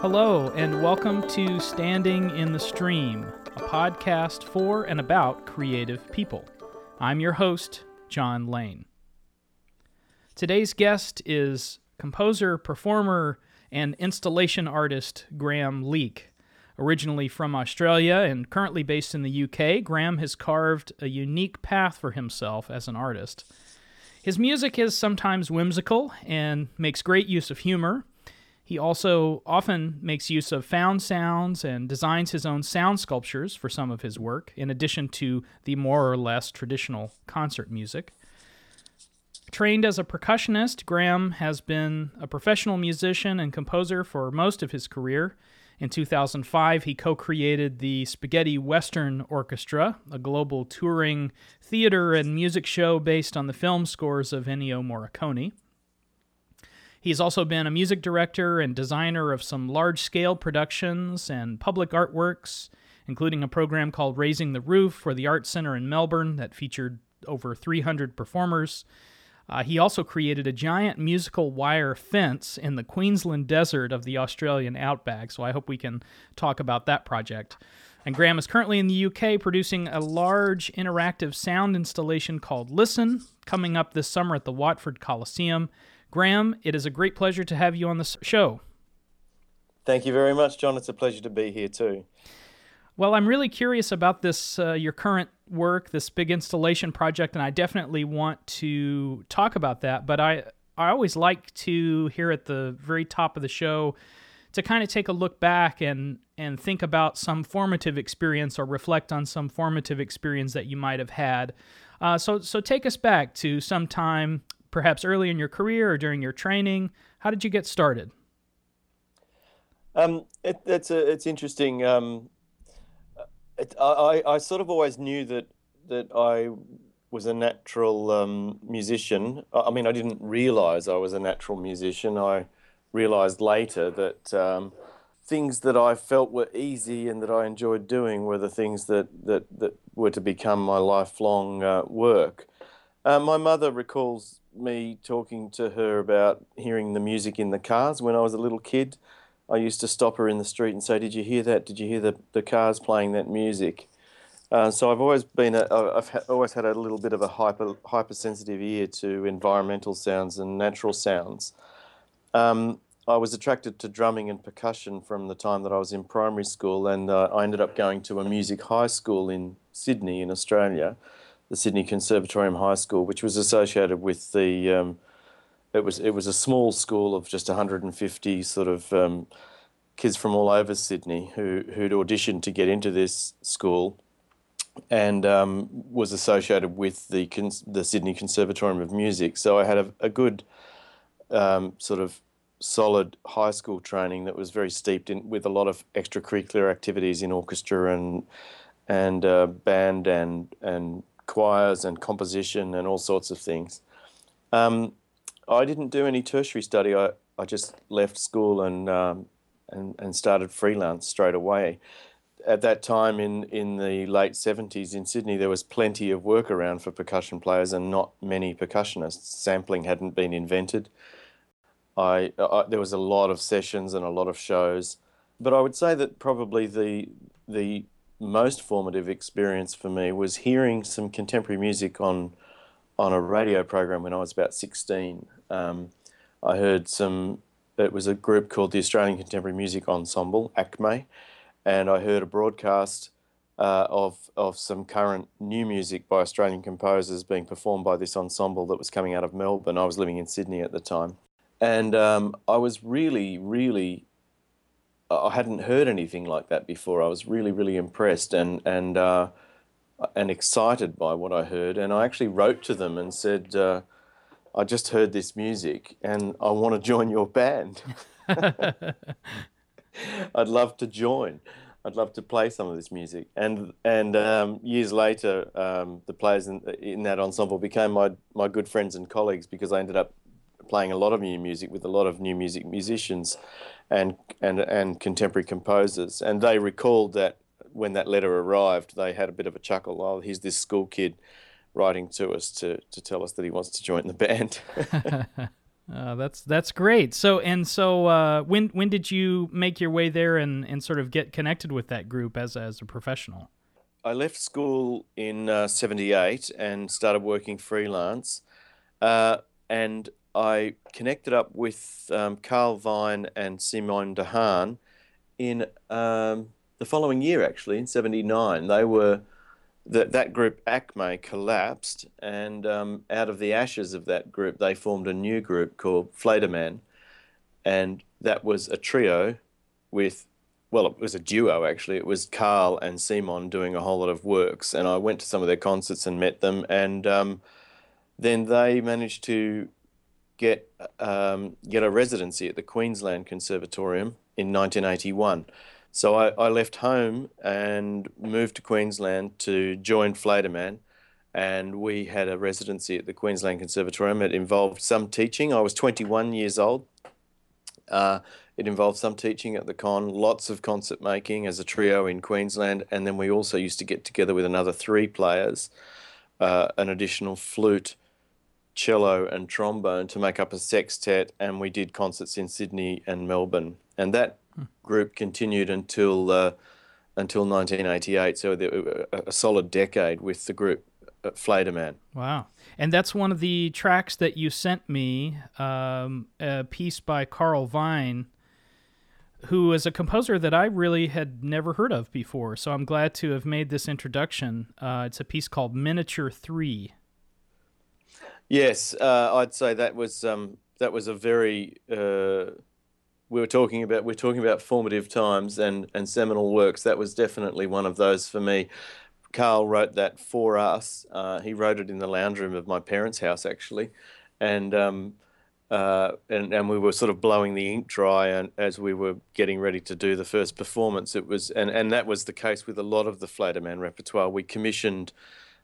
Hello, and welcome to Standing in the Stream, a podcast for and about creative people. I'm your host, John Lane. Today's guest is composer, performer, and installation artist Graeme Leak. Originally from Australia and currently based in the UK, Graeme has carved a unique path for himself as an artist. His music is sometimes whimsical and makes great use of humor. He also often makes use of found sounds and designs his own sound sculptures for some of his work, in addition to the more or less traditional concert music. Trained as a percussionist, Graeme has been a professional musician and composer for most of his career. In 2005, he co created the Spaghetti Western Orchestra, a global touring theater and music show based on the film scores of Ennio Morricone. He's also been a music director and designer of some large scale productions and public artworks, including a program called Raising the Roof for the Art Center in Melbourne that featured over 300 performers. Uh, he also created a giant musical wire fence in the Queensland desert of the Australian outback, so I hope we can talk about that project. And Graeme is currently in the UK producing a large interactive sound installation called Listen, coming up this summer at the Watford Colosseum. Graeme, it is a great pleasure to have you on the show. Thank you very much, John. It's a pleasure to be here too. Well, I'm really curious about this, uh, your current work, this big installation project, and I definitely want to talk about that. But I, I always like to hear at the very top of the show to kind of take a look back and and think about some formative experience or reflect on some formative experience that you might have had. Uh, so so take us back to some time, perhaps early in your career or during your training. How did you get started? Um, it, it's a, it's interesting. Um, it, I, I sort of always knew that that I was a natural um, musician. I mean, I didn't realize I was a natural musician. I realized later that um, things that I felt were easy and that I enjoyed doing were the things that that, that were to become my lifelong uh, work. Uh, my mother recalls me talking to her about hearing the music in the cars when I was a little kid. I used to stop her in the street and say, "Did you hear that? Did you hear the, the cars playing that music?" Uh, so I've always been a, I've ha- always had a little bit of a hyper hypersensitive ear to environmental sounds and natural sounds. Um, I was attracted to drumming and percussion from the time that I was in primary school, and uh, I ended up going to a music high school in Sydney, in Australia, the Sydney Conservatorium High School, which was associated with the um, it was it was a small school of just 150 sort of um, kids from all over Sydney who who'd auditioned to get into this school, and um, was associated with the the Sydney Conservatorium of Music. So I had a, a good um, sort of solid high school training that was very steeped in with a lot of extracurricular activities in orchestra and and uh, band and and choirs and composition and all sorts of things. Um, I didn't do any tertiary study. I, I just left school and, um, and, and started freelance straight away. At that time in, in the late 70s in Sydney, there was plenty of work around for percussion players and not many percussionists. Sampling hadn't been invented. I, I, there was a lot of sessions and a lot of shows, but I would say that probably the the most formative experience for me was hearing some contemporary music on on a radio program when I was about 16. Um, I heard some, it was a group called the Australian Contemporary Music Ensemble, ACME, and I heard a broadcast uh, of, of some current new music by Australian composers being performed by this ensemble that was coming out of Melbourne. I was living in Sydney at the time. And um, I was really, really, I hadn't heard anything like that before. I was really, really impressed and, and, uh, and excited by what I heard. And I actually wrote to them and said, uh, I just heard this music and I want to join your band. I'd love to join. I'd love to play some of this music. And and um, years later, um, the players in, in that ensemble became my, my good friends and colleagues because I ended up playing a lot of new music with a lot of new music musicians and and and contemporary composers. And they recalled that when that letter arrived, they had a bit of a chuckle. Oh, here's this school kid writing to us to, to tell us that he wants to join the band. Uh, that's that's great. So and so, uh, when when did you make your way there and, and sort of get connected with that group as as a professional? I left school in '78 and started working freelance, uh, and I connected up with um, Carl Vine and Simon de Haan in um, the following year, actually in '79. They were that that group Acme collapsed, and um, out of the ashes of that group, they formed a new group called Flederman, and that was a trio with, well, it was a duo actually. It was Carl and Simon doing a whole lot of works, and I went to some of their concerts and met them, and um, then they managed to get um, get a residency at the Queensland Conservatorium in 1981 so I, I left home and moved to Queensland to join Flederman. And we had a residency at the Queensland Conservatorium. It involved some teaching. I was 21 years old. Uh, it involved some teaching at the con, lots of concert making as a trio in Queensland, and then we also used to get together with another three players, uh, an additional flute, cello, and trombone to make up a sextet, and we did concerts in Sydney and Melbourne. And that group continued until uh, until 1988. So a solid decade with the group uh. Wow. And that's one of the tracks that you sent me, um, a piece by Carl Vine, who is a composer that I really had never heard of before. So I'm glad to have made this introduction. Uh, it's a piece called Miniature 3. Yes, uh, I'd say that was um, that was a very uh, we were talking about we're talking about formative times and and seminal works. That was definitely one of those for me. Carl wrote that for us. Uh, he wrote it in the lounge room of my parents' house actually, and um, uh, and and we were sort of blowing the ink dry and as we were getting ready to do the first performance. It was and and that was the case with a lot of the Flederman repertoire. We commissioned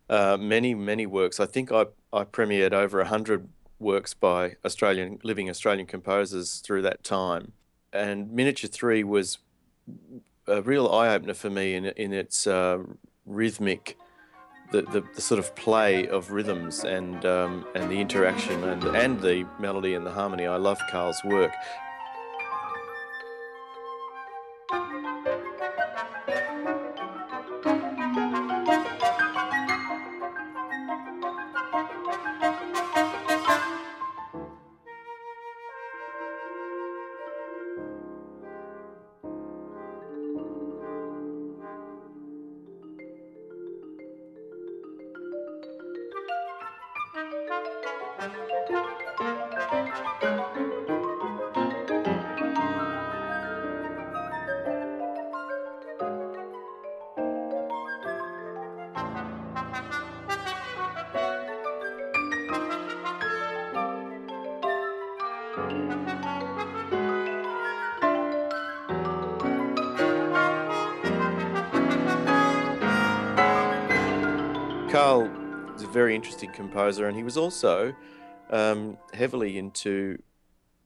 uh, many many works. I think I I premiered over hundred works by Australian living Australian composers through that time. And Miniature Three was a real eye opener for me in in its uh, rhythmic, the, the, the sort of play of rhythms and um, and the interaction and and the melody and the harmony. I love Carl's work. Interesting composer, and he was also um, heavily into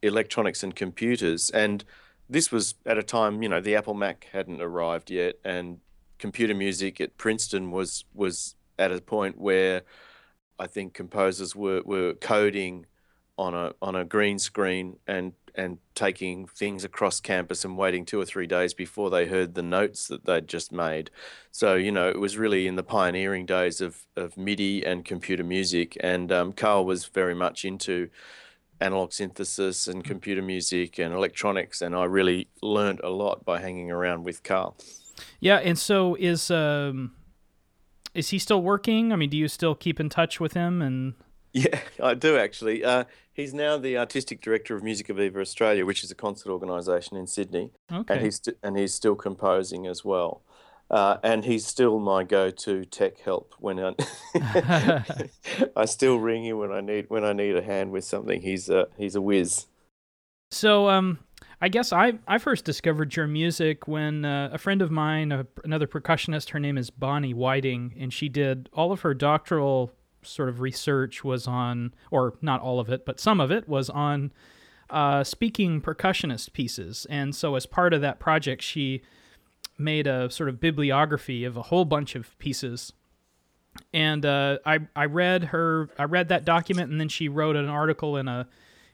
electronics and computers. And this was at a time, you know, the Apple Mac hadn't arrived yet, and computer music at Princeton was was at a point where I think composers were, were coding on a on a green screen and and taking things across campus and waiting two or three days before they heard the notes that they'd just made. So, you know, it was really in the pioneering days of, of MIDI and computer music. And um, Carl was very much into analog synthesis and computer music and electronics. And I really learned a lot by hanging around with Carl. Yeah. And so is. Um... Is he still working? I mean, do you still keep in touch with him and yeah, I do actually. Uh, he's now the artistic director of Musica Viva Australia, which is a concert organisation in Sydney. Okay. And he's st- and he's still composing as well. Uh, and he's still my go-to tech help when I, I still ring him when I need when I need a hand with something. He's a he's a whiz. So um, I guess I I first discovered your music when uh, a friend of mine, a, another percussionist, her name is Bonnie Whiting, and she did all of her doctoral sort of research was on, or not all of it, but some of it was on uh, speaking percussionist pieces. And so, as part of that project, she made a sort of bibliography of a whole bunch of pieces. And uh, I I read her I read that document, and then she wrote an article in a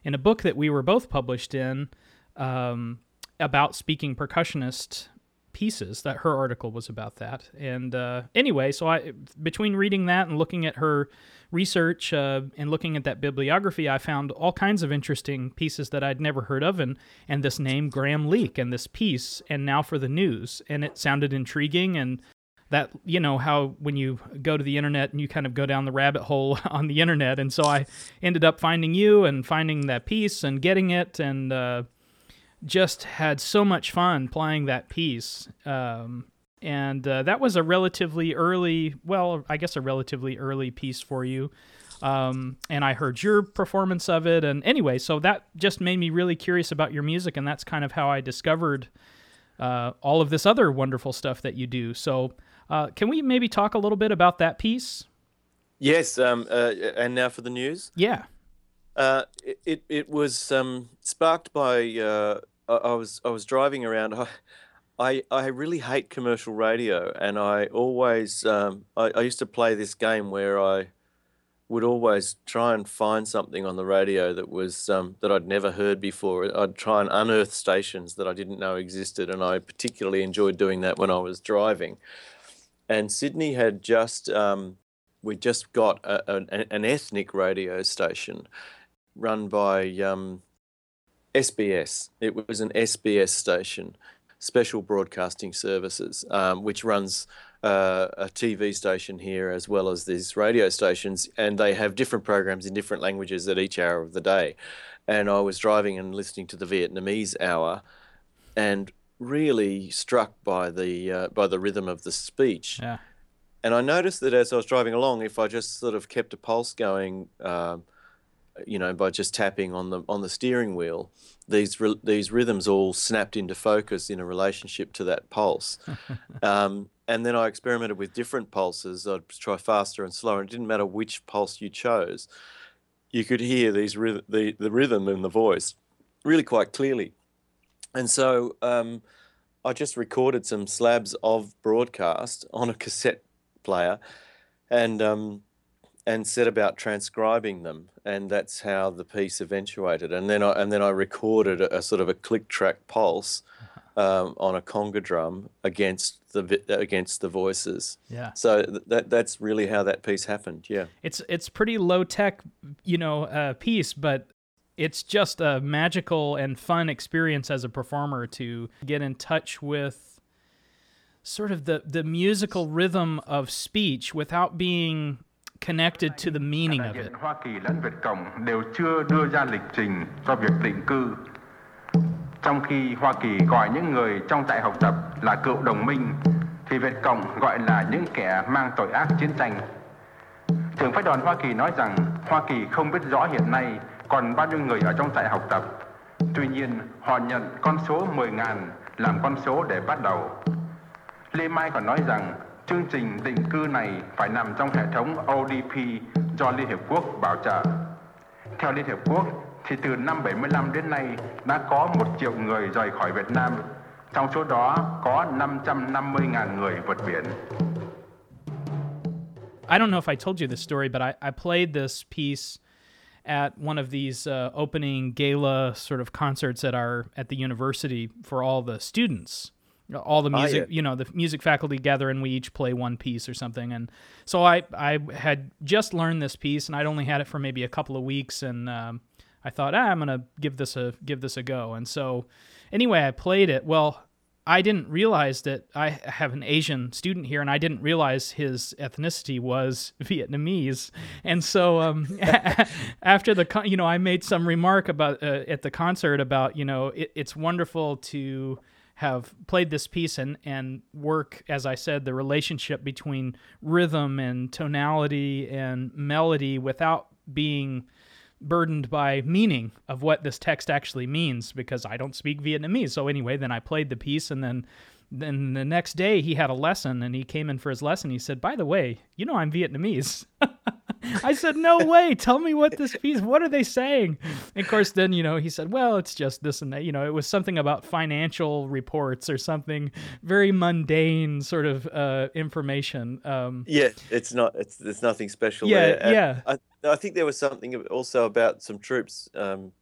in a book that we were both published in um, about speaking percussionist pieces. That her article was about that. And uh, anyway, so I between reading that and looking at her research uh, and looking at that bibliography, I found all kinds of interesting pieces that I'd never heard of, and and this name Graeme Leak and this piece, and now for the news, and it sounded intriguing and that you know how when you go to the internet and you kind of go down the rabbit hole on the internet and so i ended up finding you and finding that piece and getting it and uh, just had so much fun playing that piece um, and uh, that was a relatively early well i guess a relatively early piece for you um, and i heard your performance of it and anyway so that just made me really curious about your music and that's kind of how i discovered uh, all of this other wonderful stuff that you do so uh, can we maybe talk a little bit about that piece? Yes, um, uh, and now for the news. Yeah. Uh, it, it, it was um, sparked by uh, I, was I was driving around. I, I, I really hate commercial radio, and I always um, I, I used to play this game where I would always try and find something on the radio that was um, that I'd never heard before. I'd try and unearth stations that I didn't know existed, and I particularly enjoyed doing that when I was driving and Sydney had just um, we just got a, a, an ethnic radio station run by um, SBS. It was an SBS station, Special Broadcasting Services, um, which runs uh, a TV station here as well as these radio stations, and they have different programs in different languages at each hour of the day. And I was driving and listening to the Vietnamese hour, and really struck by the uh, by the rhythm of the speech. Yeah. And I noticed that as I was driving along, if I just sort of kept a pulse going, um, you know, by just tapping on the on the steering wheel, these these rhythms all snapped into focus in a relationship to that pulse. um, and then I experimented with different pulses. I'd try faster and slower. And it didn't matter which pulse you chose. You could hear these the the rhythm in the voice really quite clearly. And so um, I just recorded some slabs of broadcast on a cassette player, and um, and set about transcribing them, and that's how the piece eventuated. And then I and then I recorded a, a sort of a click track pulse um, on a conga drum against the against the voices. Yeah. So th- that that's really how that piece happened. Yeah. It's it's pretty low tech, you know, uh, piece, but it's just a magical and fun experience as a performer to get in touch with sort of the, the musical rhythm of speech without being connected to the meaning of it. Hoa Kỳ lẫn Việt Cộng đều chưa đưa ra lịch trình cho việc định cư. Trong khi Hoa Kỳ gọi những người trong trại học tập là cựu đồng minh, thì Việt Cộng gọi là những kẻ mang tội ác chiến tranh. Trưởng phái đoàn Hoa Kỳ nói rằng Hoa Kỳ không biết rõ hiện nay còn bao nhiêu người ở trong trại học tập. Tuy nhiên, họ nhận con số 10.000 làm con số để bắt đầu. Lê Mai còn nói rằng chương trình định cư này phải nằm trong hệ thống ODP do Liên Hiệp Quốc bảo trợ. Theo Liên Hiệp Quốc, thì từ năm 75 đến nay đã có triệu người rời khỏi Việt Nam. Trong số đó có 550.000 người vượt biển. I don't know if I told you this story, but I, I played this piece at one of these uh, opening gala sort of concerts at our at the university for all the students all the music oh, yeah. you know the music faculty gather and we each play one piece or something and so i i had just learned this piece and i'd only had it for maybe a couple of weeks and um, i thought ah, i'm gonna give this a give this a go and so anyway i played it well I didn't realize that I have an Asian student here, and I didn't realize his ethnicity was Vietnamese. And so, um, after the con- you know, I made some remark about uh, at the concert about you know it, it's wonderful to have played this piece and and work, as I said, the relationship between rhythm and tonality and melody without being burdened by meaning of what this text actually means because I don't speak Vietnamese. So anyway, then I played the piece and then then the next day he had a lesson and he came in for his lesson. He said, "By the way, you know I'm Vietnamese." I said, "No way! Tell me what this piece. What are they saying?" And of course, then you know he said, "Well, it's just this and that." You know, it was something about financial reports or something very mundane sort of uh, information. Um, yeah, it's not. It's there's nothing special. Yeah, there. yeah. I, I think there was something also about some troops um,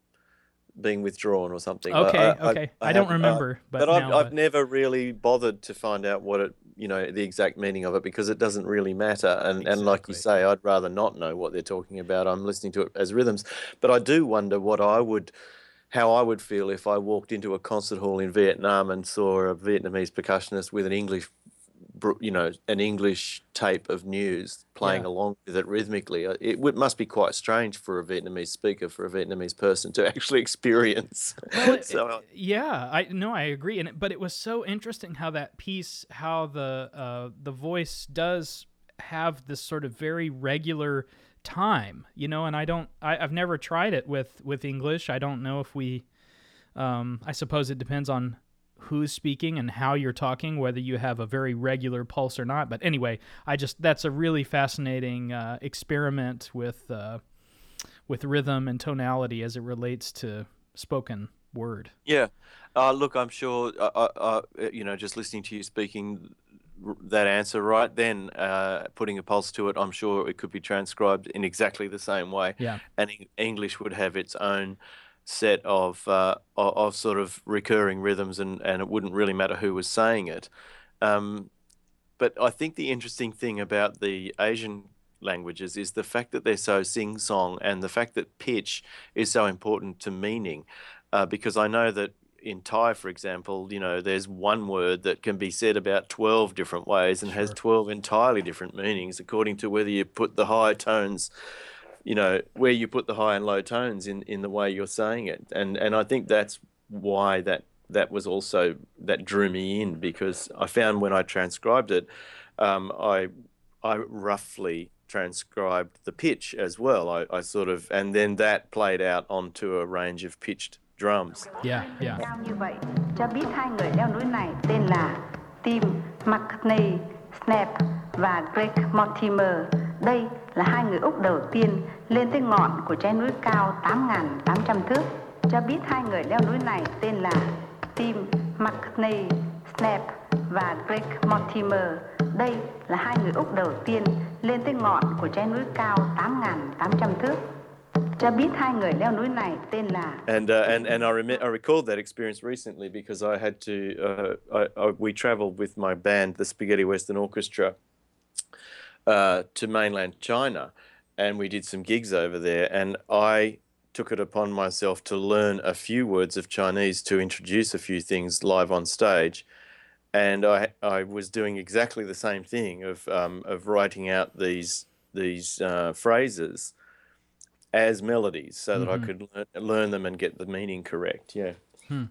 being withdrawn or something. Okay, I, I, okay. I, I don't uh, remember, but, but I've, I've never really bothered to find out what it, you know, the exact meaning of it because it doesn't really matter. And exactly. and like you say, I'd rather not know what they're talking about. I'm listening to it as rhythms, but I do wonder what I would how I would feel if I walked into a concert hall in Vietnam and saw a Vietnamese percussionist with an English you know an English tape of news playing yeah. along with it rhythmically. Uh, it, it, must be quite strange for a Vietnamese speaker, for a Vietnamese person to actually experience. Well, so, uh, yeah, I no, I agree. And but it was so interesting how that piece, how the uh, the voice does have this sort of very regular time, you know. And I don't, I, I've never tried it with with English. I don't know if we. Um, I suppose it depends on who's speaking and how you're talking, whether you have a very regular pulse or not. But anyway, I just that's a really fascinating uh, experiment with uh, with rhythm and tonality as it relates to spoken word. Yeah, uh, look, I'm sure. Uh, uh, uh, you know, just listening to you speaking that answer right then, putting a pulse to it, I'm sure it could be transcribed in exactly the same way. Yeah, and English would have its own set of uh, of sort of recurring rhythms, and and it wouldn't really matter who was saying it. Um, but I think the interesting thing about the Asian languages is the fact that they're so sing song, and the fact that pitch is so important to meaning. Uh, because I know that in Thai, for example, you know, there's one word that can be said about 12 different ways and sure. has 12 entirely different meanings according to whether you put the high tones you know where you put the high and low tones in in the way you're saying it. And and I think that's why that that was also that drew me in because I found when I transcribed it um, I I roughly transcribed the pitch as well. I, I sort of and then that played out onto a range of pitched drums. Yeah yeah. Cho biết hai người leo núi này tên là Tim McCartney Snap và Greg Mortimer. Đây là hai người Úc đầu tiên lên tới ngọn của trái núi cao 8.800 thước. Cho biết hai người leo núi này tên là Tim McNay Snap và Greg Mortimer. Đây là hai người Úc đầu tiên lên tới ngọn của trái núi cao 8.800 thước. Cho biết hai người leo núi này tên là And uh, and and I, rem- I recalled that experience recently because I had to uh, I, I, we traveled with my band the Spaghetti Western Orchestra uh, to mainland China, and we did some gigs over there. And I took it upon myself to learn a few words of Chinese to introduce a few things live on stage. And I I was doing exactly the same thing of um, of writing out these these uh, phrases as melodies so that mm-hmm. I could learn, learn, them and get the meaning correct. Yeah. Hmm.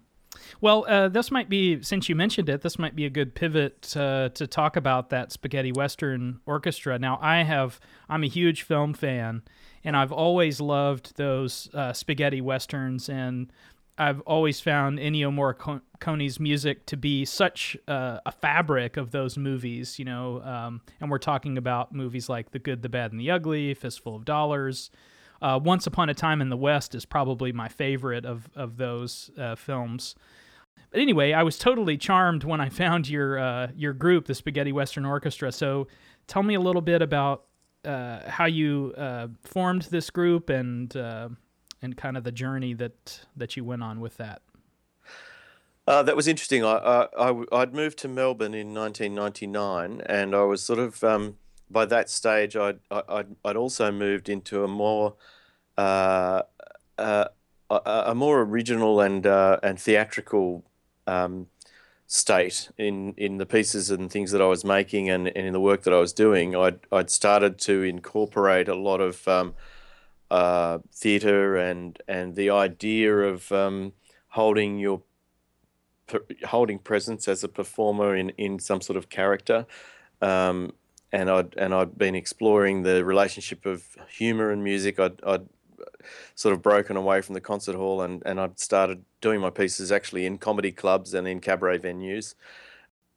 Well, uh, this might be, since you mentioned it, this might be a good pivot uh, to talk about that Spaghetti Western Orchestra. Now, I have, I'm a huge film fan, and I've always loved those uh, spaghetti westerns, and I've always found Ennio Morricone's music to be such uh, a fabric of those movies, you know. Um, and we're talking about movies like The Good, the Bad, and the Ugly, Fistful of Dollars. Uh, Once Upon a Time in the West is probably my favorite of of those uh, films. But anyway, I was totally charmed when I found your uh, your group, the Spaghetti Western Orchestra. So, tell me a little bit about uh, how you uh, formed this group and uh, and kind of the journey that that you went on with that. Uh, that was interesting. I, I, I'd moved to Melbourne in 1999, and I was sort of um, by that stage, I'd, I'd, I'd also moved into a more uh, uh, a, a, more original and uh, and theatrical um, state in in the pieces and things that I was making and, and in the work that I was doing. I'd I'd started to incorporate a lot of um, uh, theatre and and the idea of um, holding your holding presence as a performer in, in some sort of character. Um, and I'd and I'd been exploring the relationship of humor and music. I'd, I'd sort of broken away from the concert hall and, and I'd started doing my pieces actually in comedy clubs and in cabaret venues.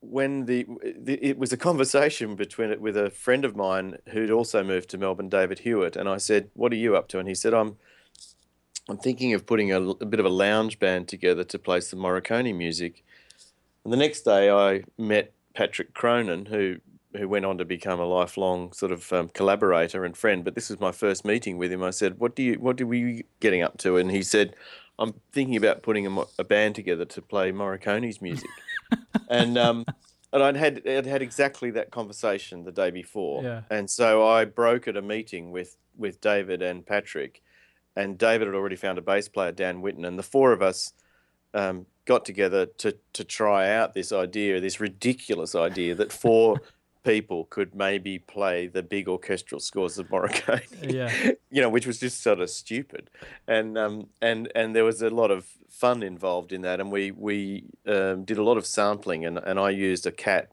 When the, the it was a conversation between it with a friend of mine who'd also moved to Melbourne, David Hewitt, and I said, "What are you up to?" And he said, "I'm I'm thinking of putting a, a bit of a lounge band together to play some Morricone music." And the next day, I met Patrick Cronin, who who went on to become a lifelong sort of um, collaborator and friend. But this was my first meeting with him. I said, "What do you? What were you getting up to?" And he said, I'm thinking about putting a, a band together to play Morricone's music, and um, and I'd had I'd had exactly that conversation the day before, Yeah. and so I brokered a meeting with with David and Patrick, and David had already found a bass player, Dan Witton, and the four of us um, got together to to try out this idea, this ridiculous idea that four people could maybe play the big orchestral scores of Morricone. Yeah. you know, which was just sort of stupid, and um, and and there was a lot of fun involved in that, and we we um, did a lot of sampling, and, and I used a cat,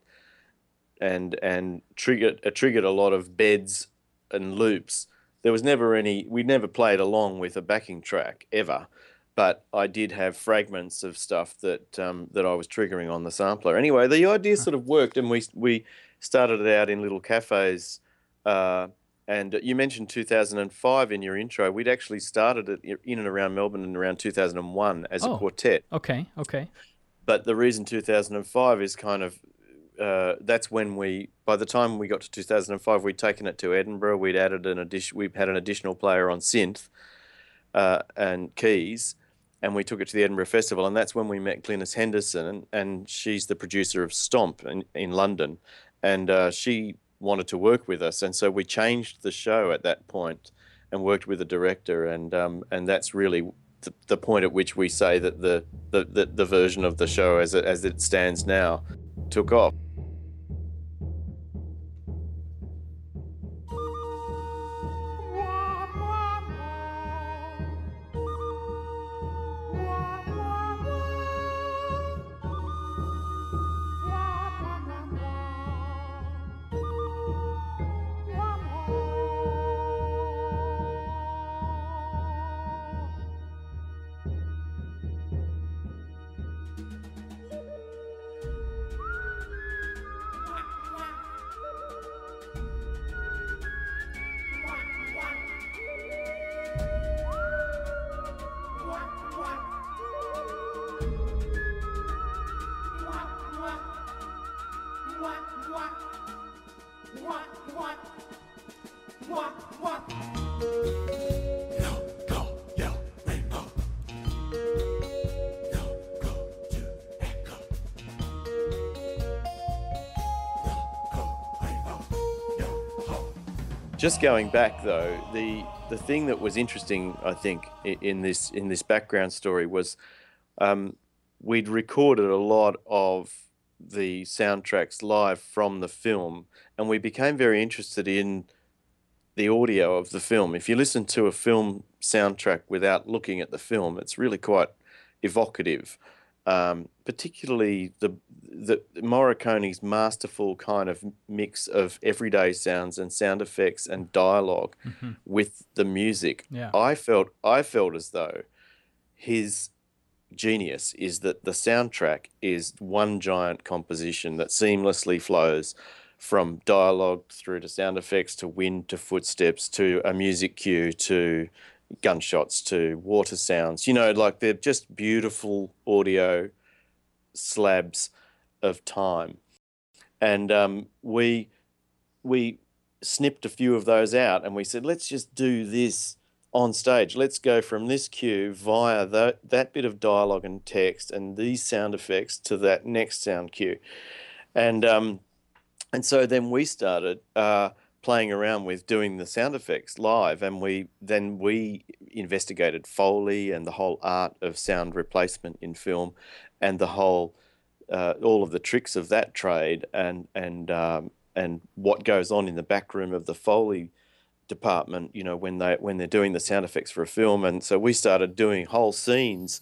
and and triggered uh, triggered a lot of beds and loops. There was never any. We never played along with a backing track ever, but I did have fragments of stuff that um, that I was triggering on the sampler. Anyway, the idea sort of worked, and we we started it out in little cafes. Uh, and you mentioned 2005 in your intro. We'd actually started it in and around Melbourne in around 2001 as Oh. a quartet. Okay. Okay. But the reason 2005 is kind of uh, that's when we. By the time we got to 2005, we'd taken it to Edinburgh. We'd added an addition. We've had an additional player on synth uh, and keys, and we took it to the Edinburgh Festival. And that's when we met Glynis Henderson, and, and she's the producer of Stomp in, in London, and uh, she wanted to work with us, and so we changed the show at that point and worked with a director, and um, and that's really the, the point at which we say that the, the, the, the version of the show as it, as it stands now took off. Going back though, the the thing that was interesting, I think, in this in this background story was um, we'd recorded a lot of the soundtracks live from the film, and we became very interested in the audio of the film. If you listen to a film soundtrack without looking at the film, it's really quite evocative. Um, particularly the the Morricone's masterful kind of mix of everyday sounds and sound effects and dialogue Mhm. with the music. Yeah. I felt I felt as though his genius is that the soundtrack is one giant composition that seamlessly flows from dialogue through to sound effects to wind to footsteps to a music cue to gunshots to water sounds. You know like they're just beautiful audio slabs of time. And um, we we snipped a few of those out and we said let's just do this on stage. Let's go from this cue via that that bit of dialogue and text and these sound effects to that next sound cue. And um, and so then we started uh, playing around with doing the sound effects live and we then we investigated foley and the whole art of sound replacement in film and the whole uh, all of the tricks of that trade and and um, and what goes on in the back room of the foley department you know when they when they're doing the sound effects for a film. And so we started doing whole scenes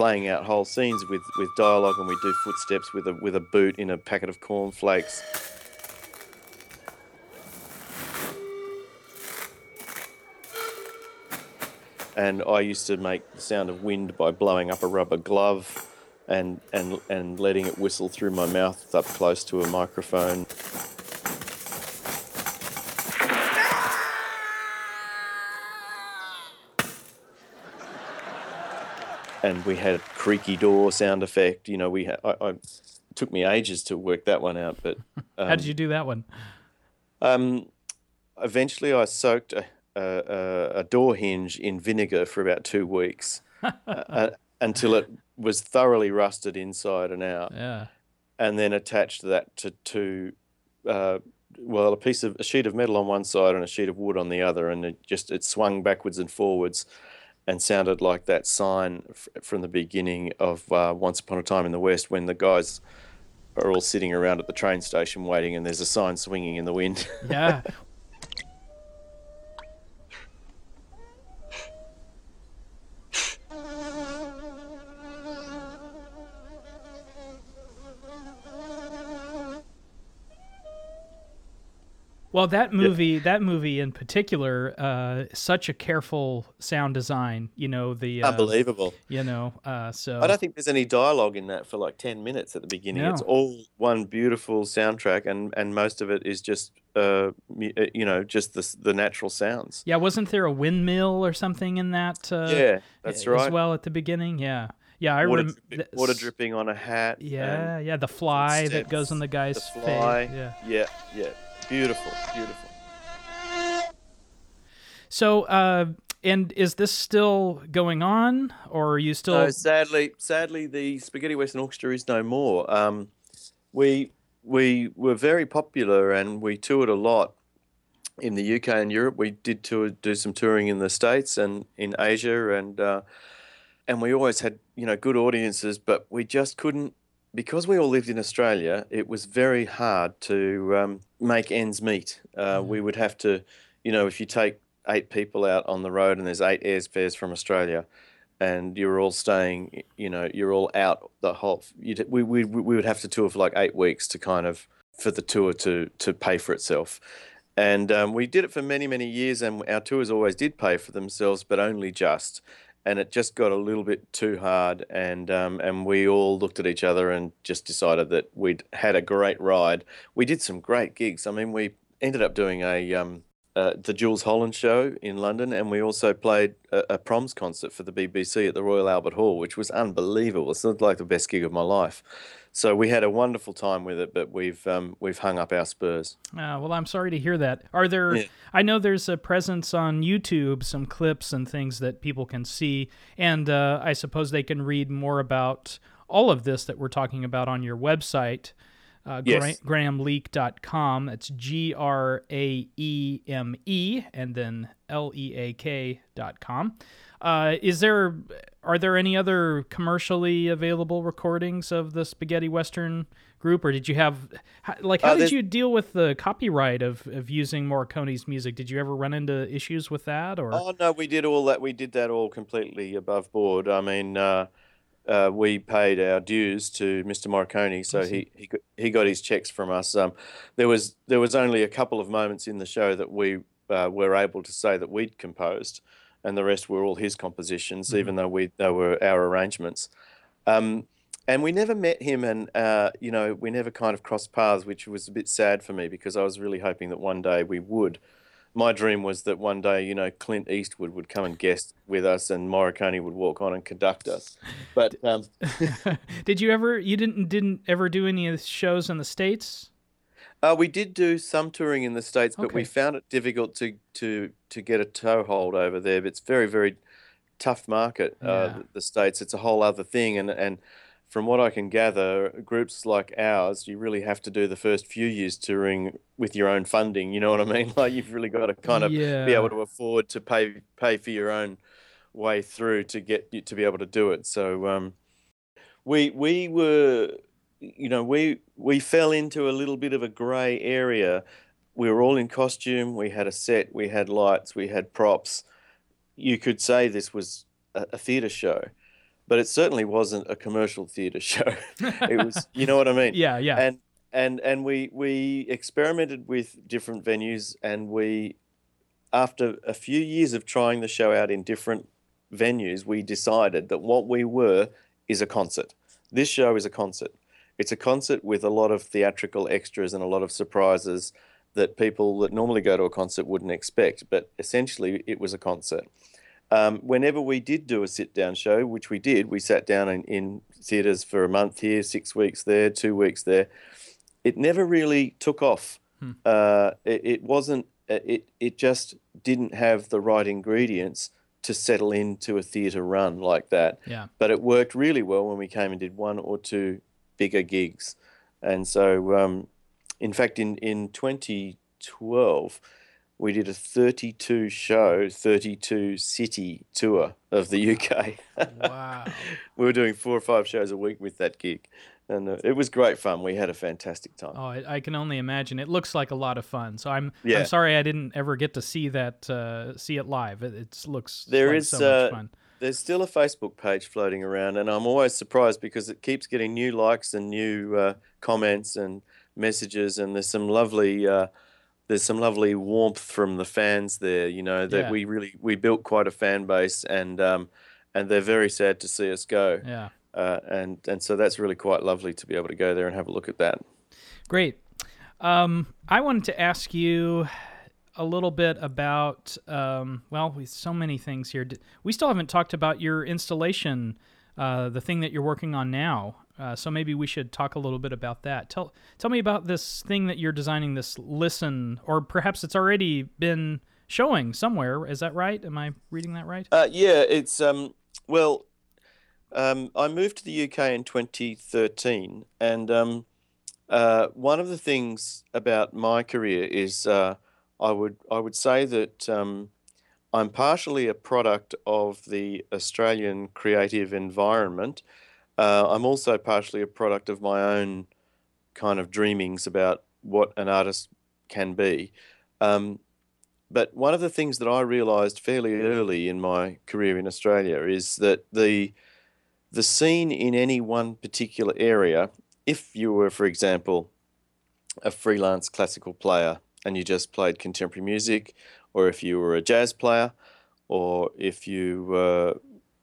playing out whole scenes with, with dialogue, and we do footsteps with a with a boot in a packet of cornflakes. And I used to make the sound of wind by blowing up a rubber glove and, and, and letting it whistle through my mouth up close to a microphone. And we had a creaky door sound effect. You know, we had, I, I took me ages to work that one out, but um, How did you do that one? um, eventually I soaked a, a, a door hinge in vinegar for about two weeks uh, until it was thoroughly rusted inside and out, Yeah. and then attached that to two. Uh, well, a piece of a sheet of metal on one side and a sheet of wood on the other, and it just it swung backwards and forwards, and sounded like that sign f- from the beginning of uh, Once Upon a Time in the West when the guys are all sitting around at the train station waiting, and there's a sign swinging in the wind. Yeah. Well, that movie, that movie in particular, uh, such a careful sound design. You know the, uh, Unbelievable. you know, uh, so I don't think there's any dialogue in that for like 10 minutes at the beginning. It's all one beautiful soundtrack, and, and most of it is just, uh, uh, you know, just the, the natural sounds. yeah, wasn't there a windmill or something in that? Uh, yeah, that's right. as well at the beginning. Yeah, yeah, I water, rem- dripping, water dripping on a hat. Yeah, yeah, the fly that goes on the guy's the face. fly. Yeah. yeah, yeah. Beautiful, beautiful. So, uh, and is this still going on, or are you still? No, sadly, sadly, the Spaghetti Western Orchestra is no more. Um, we we were very popular and we toured a lot in the UK and Europe. We did tour, do some touring in the States and in Asia, and uh, and we always had you know good audiences, but we just couldn't because we all lived in Australia. It was very hard to um, make ends meet. Uh, We would have to, you know, if you take eight people out on the road and there's eight airfares from Australia, and you're all staying, you know, you're all out the whole. We, we we would have to tour for like eight weeks to kind of for the tour to to pay for itself, and um, we did it for many many years, and our tours always did pay for themselves, but only just. And it just got a little bit too hard, and um, and we all looked at each other and just decided that we'd had a great ride. We did some great gigs. I mean, we ended up doing a um, uh, the Jools Holland show in London, and we also played a, a proms concert for the BBC at the Royal Albert Hall, which was unbelievable. It's not like the best gig of my life. So we had a wonderful time with it, but we've um, we've hung up our spurs. Uh, well, I'm sorry to hear that. Are there? Yeah. I know there's a presence on YouTube, some clips and things that people can see, and uh, I suppose they can read more about all of this that we're talking about on your website, uh, Yes. gra- graemeleak.com. That's G R A E M E and then L E A K dot com. Uh, is there? Are there any other commercially available recordings of the Spaghetti Western group, or did you have like how Uh, did you deal with the copyright of, of using Morricone's music? Did you ever run into issues with that, or Oh no, we did all that. We did that all completely above board. I mean, uh, uh, we paid our dues to Mr. Morricone, so he he got, he got his checks from us. Um, there was there was only a couple of moments in the show that we uh, were able to say that we'd composed, and the rest were all his compositions, even though we they were our arrangements. Um, and we never met him, and uh, you know, we never kind of crossed paths, which was a bit sad for me because I was really hoping that one day we would my dream was that one day, you know, Clint Eastwood would come and guest with us, and Morricone would walk on and conduct us. But um, did you ever you didn't didn't ever do any of the shows in the states? Uh, we did do some touring in the states, but we found it difficult to to to get a toehold over there. It's very very tough market. Uh, Yeah. the, the states, it's a whole other thing, and and from what I can gather, groups like ours, you really have to do the first few years touring with your own funding. You know what I mean? Like you've really got to kind of be able to afford to pay pay for your own way through to get to be able to do it. So um, we we were, you know, we we fell into a little bit of a grey area. We were all in costume. We had a set. We had lights. We had props. You could say this was a, a theatre show, but it certainly wasn't a commercial theatre show. it was, you know what I mean? Yeah, yeah. And and and we we experimented with different venues, and we, after a few years of trying the show out in different venues, we decided that what we were is a concert. This show is a concert. It's a concert with a lot of theatrical extras and a lot of surprises that people that normally go to a concert wouldn't expect. But essentially, it was a concert. Um, whenever we did do a sit down show, which we did, we sat down in, in theatres for a month here, six weeks there, two weeks there. It never really took off. Hmm. Uh, it, it wasn't. It it just didn't have the right ingredients to settle into a theatre run like that. Yeah. But it worked really well when we came and did one or two bigger gigs, and so um, in fact in in 2012 we did a 32 show, 32 city tour of the UK. Wow. we were doing four or five shows a week with that gig. And uh, it was great fun. We had a fantastic time. Oh, I, I can only imagine. It looks like a lot of fun. So I'm Yeah. I'm sorry I didn't ever get to see that uh, see it live. It, it looks There like is, so uh, much fun. There's still a Facebook page floating around, and I'm always surprised because it keeps getting new likes and new uh, comments and messages, and there's some lovely. Uh, there's some lovely warmth from the fans there, you know, that Yeah. we really we built quite a fan base, and um, and they're very sad to see us go. Yeah. uh, and and so that's really quite lovely to be able to go there and have a look at that. Great. Um, I wanted to ask you a little bit about, um, well, with so many things here. We still haven't talked about your installation, uh, the thing that you're working on now. Uh, so maybe we should talk a little bit about that. Tell tell me about this thing that you're designing. This listen, or perhaps it's already been showing somewhere. Is that right? Am I reading that right? Uh, yeah, it's um, well, um, I moved to the UK in 2013, and um, uh, one of the things about my career is uh, I would I would say that um, I'm partially a product of the Australian creative environment. Uh, I'm also partially a product of my own kind of dreamings about what an artist can be. Um, but one of the things that I realised fairly early in my career in Australia is that the the scene in any one particular area, if you were, for example, a freelance classical player and you just played contemporary music, or if you were a jazz player, or if you uh,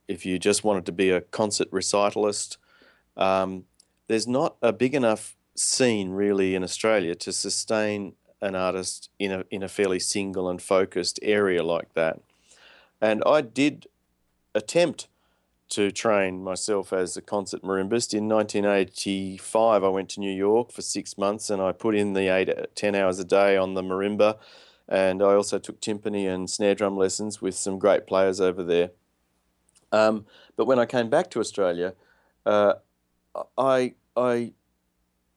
if you just wanted to be a concert recitalist, um, there's not a big enough scene really in Australia to sustain an artist in a in a fairly single and focused area like that. And I did attempt to train myself as a concert marimbist. In 1985, I went to New York for six months and I put in the eight, 10 hours a day on the marimba. And I also took timpani and snare drum lessons with some great players over there. Um, but when I came back to Australia, uh, I, I,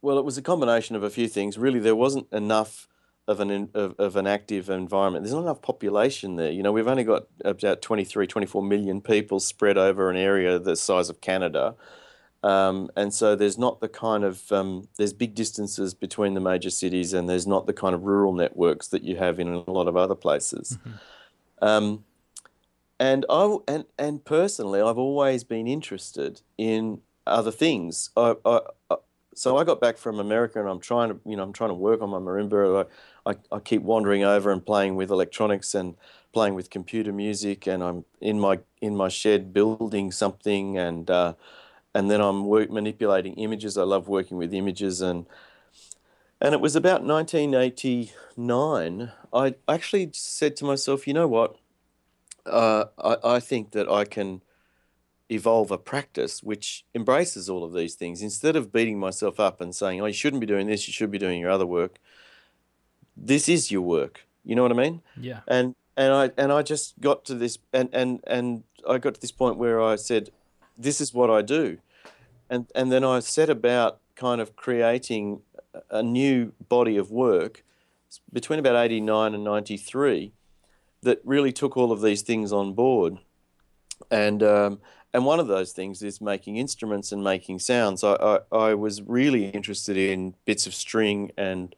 well, it was a combination of a few things. Really, there wasn't enough of an of, of an active environment. There's not enough population there. You know, we've only got about 23, 24 million people spread over an area the size of Canada. Um, and so there's not the kind of um, there's big distances between the major cities, and there's not the kind of rural networks that you have in a lot of other places. Um, and I and and personally, I've always been interested in other things. I, I, I, so I got back from America, and I'm trying to you know I'm trying to work on my marimba. I, I, keep wandering over and playing with electronics and playing with computer music, and I'm in my in my shed building something, and uh, and then I'm work, manipulating images. I love working with images, and and it was about 1989. I actually said to myself, you know what? Uh, I, I think that I can evolve a practice which embraces all of these things instead of beating myself up and saying, oh, you shouldn't be doing this, you should be doing your other work. This is your work. You know what I mean? Yeah. and and I and I just got to this and and and I got to this point where I said, this is what I do, and and then I set about kind of creating a- new body of work between about 89 and 93 that really took all of these things on board and um, and one of those things is making instruments and making sounds. I, I, I was really interested in bits of string and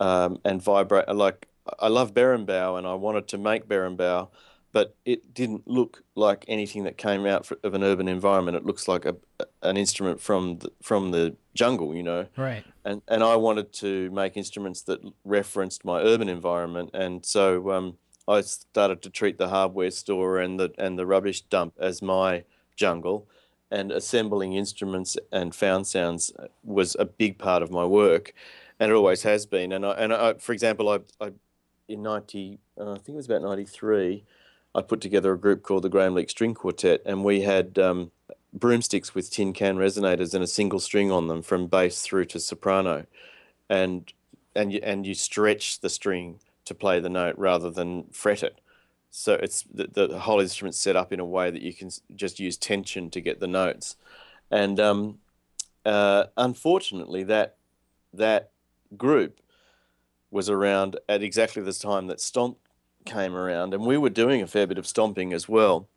um, and vibrate. Like I love berimbau, and I wanted to make berimbau, but it didn't look like anything that came out of an urban environment. It looks like a, an instrument from the, from the jungle, you know. Right. And and I wanted to make instruments that referenced my urban environment, and so um, I started to treat the hardware store and the and the rubbish dump as my jungle, and assembling instruments and found sounds was a big part of my work, and it always has been. And I and I, for example, I, I in ninety, uh, I think it was about ninety three. I put together a group called the Graeme Leak String Quartet, and we had um, broomsticks with tin can resonators and a single string on them from bass through to soprano, and and you, and you stretch the string to play the note rather than fret it. So it's the, the whole instrument's set up in a way that you can just use tension to get the notes, and um, uh, unfortunately that that group was around at exactly the time that Stomp came around, and we were doing a fair bit of stomping as well.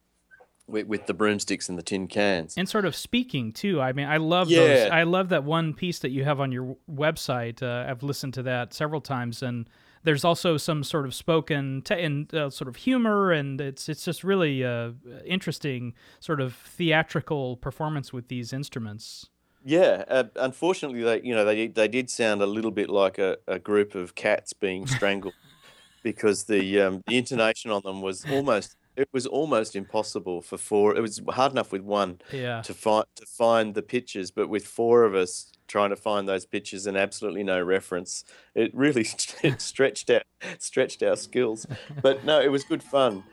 With, with the broomsticks and the tin cans, and sort of speaking too. I mean, I love yeah. those. I love that one piece that you have on your website. Uh, I've listened to that several times, and there's also some sort of spoken te- and uh, sort of humor, and it's it's just really uh, interesting sort of theatrical performance with these instruments. Yeah, uh, unfortunately, they you know they they did sound a little bit like a, a group of cats being strangled because the um, the intonation on them was almost it was almost impossible for four. It was hard enough with one yeah. to find to find the pitches, but with four of us trying to find those pitches and absolutely no reference, it really it stretched out stretched our skills. But no, it was good fun.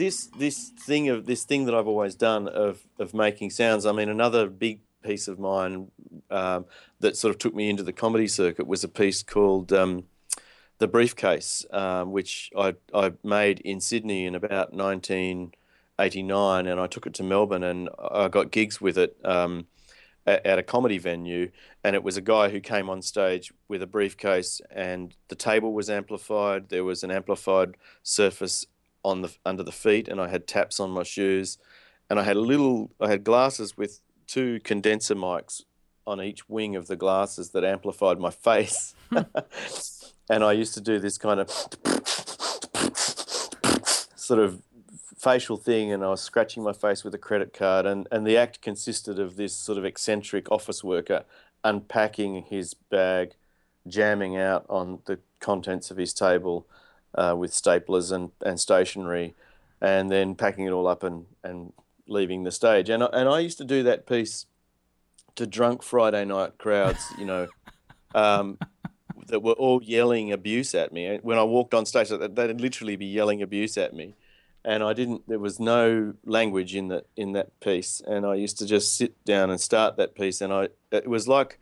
This this thing of this thing that I've always done of of making sounds. I mean, another big piece of mine um, that sort of took me into the comedy circuit was a piece called um, "The Briefcase," um, which I I made in Sydney in about 1989, and I took it to Melbourne, and I got gigs with it. Um, at, at a comedy venue, and it was a guy who came on stage with a briefcase, and the table was amplified. There was an amplified surface on the under the feet, and I had taps on my shoes, and I had a little I had glasses with two condenser mics on each wing of the glasses that amplified my face, hmm. and I used to do this kind of sort of facial thing and I was scratching my face with a credit card and, and the act consisted of this sort of eccentric office worker unpacking his bag, jamming out on the contents of his table uh, with staplers and, and stationery, and then packing it all up and, and leaving the stage. And I, and I used to do that piece to drunk Friday night crowds, you know, um, that were all yelling abuse at me. When I walked on stage, they'd literally be yelling abuse at me. And I didn't. There was no language in that in that piece, and I used to just sit down and start that piece. And I, it was like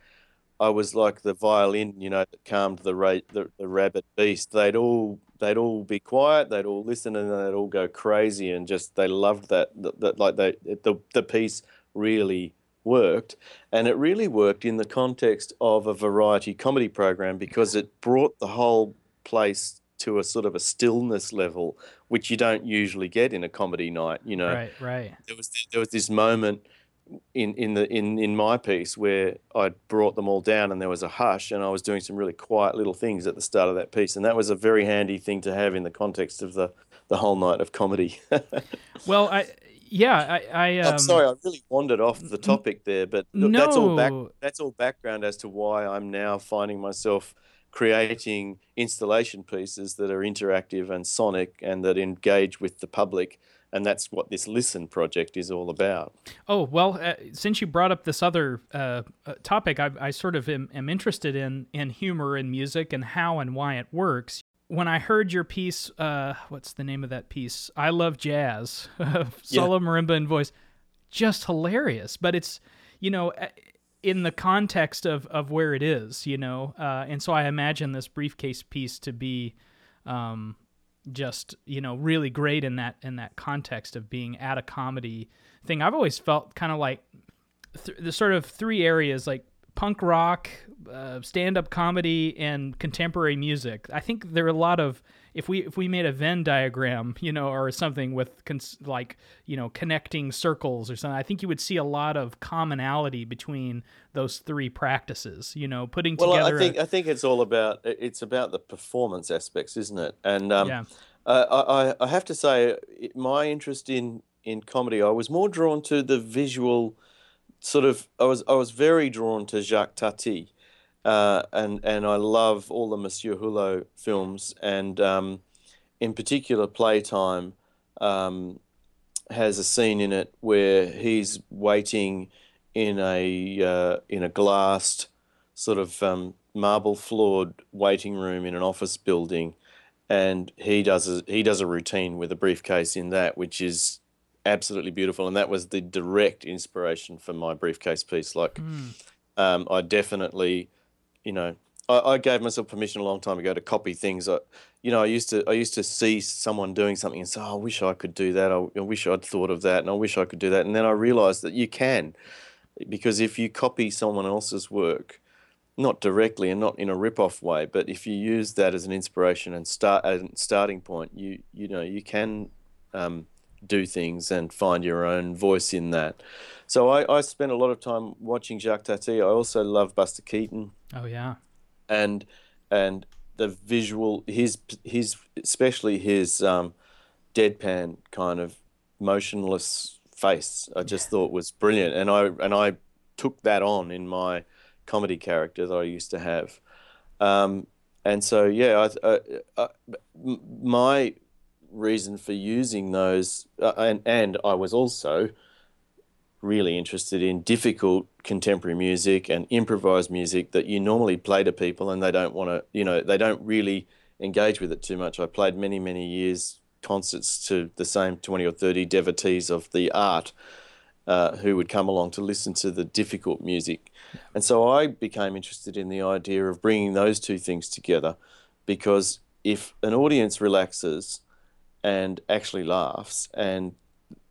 I was like the violin, you know, that calmed the, ra- the, the rabid beast. They'd all they'd all be quiet, they'd all listen, and they'd all go crazy, and just they loved that. That, that like they the the piece really worked, and it really worked in the context of a variety comedy program because it brought the whole place to a sort of a stillness level, which you don't usually get in a comedy night. You know, right, right. There was there was this moment in in the in in my piece where I brought them all down and there was a hush and I was doing some really quiet little things at the start of that piece and that was a very handy thing to have in the context of the the whole night of comedy. well, I yeah, I, I um, I'm sorry, I really wandered off the topic there, but look, no. that's all back that's all background as to why I'm now finding myself creating installation pieces that are interactive and sonic and that engage with the public and that's what this listen project is all about oh well uh, since you brought up this other uh, uh, topic I, I, sort of am, am, interested in in humor in music and how and why it works when I heard your piece, uh, what's the name of that piece? I love jazz, solo yeah. marimba and voice, just hilarious. But it's you know in the context of of where it is, you know, uh, and so I imagine this briefcase piece to be. Um, just you know really great in that in that context of being at a comedy thing i've always felt kind of like th- the sort of three areas like punk rock, uh, stand-up comedy, and contemporary music. I think there are a lot of if we if we made a Venn diagram, you know, or something with cons- like you know connecting circles or something, I think you would see a lot of commonality between those three practices. You know, putting well, together. I think a... I think it's all about it's about the performance aspects, isn't it? And um, yeah. Uh, I I have to say, my interest in in comedy, I was more drawn to the visual sort of I was I was very drawn to Jacques Tati, uh, and and I love all the Monsieur Hulot films, and um, in particular, Playtime um, has a scene in it where he's waiting in a uh, in a glassed sort of um, marble floored waiting room in an office building, and he does a he does a routine with a briefcase in that, which is absolutely beautiful, and that was the direct inspiration for my briefcase piece. Like, mm. um, I definitely, you know, I, I, gave myself permission a long time ago to copy things. I, you know, I used to I used to see someone doing something and say, oh, "I wish I could do that. I, I wish I'd thought of that, and I wish I could do that." And then I realized that you can, because if you copy someone else's work, not directly and not in a rip-off way, but if you use that as an inspiration and start a starting point, you you know you can um, do things and find your own voice in that. So I, I spent a lot of time watching Jacques Tati. I also love Buster Keaton. Oh yeah, and and the visual his his especially his um, deadpan kind of motionless face. I just yeah. thought was brilliant, and I and I took that on in my comedy character that I used to have. Um, and so yeah, I, I, I, my reason for using those, uh, and and I was also really interested in difficult contemporary music and improvised music that you normally play to people and they don't want to, you know, they don't really engage with it too much. I played many many years concerts to the same 20 or 30 devotees of the art uh, who would come along to listen to the difficult music. And so I became interested in the idea of bringing those two things together because if an audience relaxes and actually laughs, and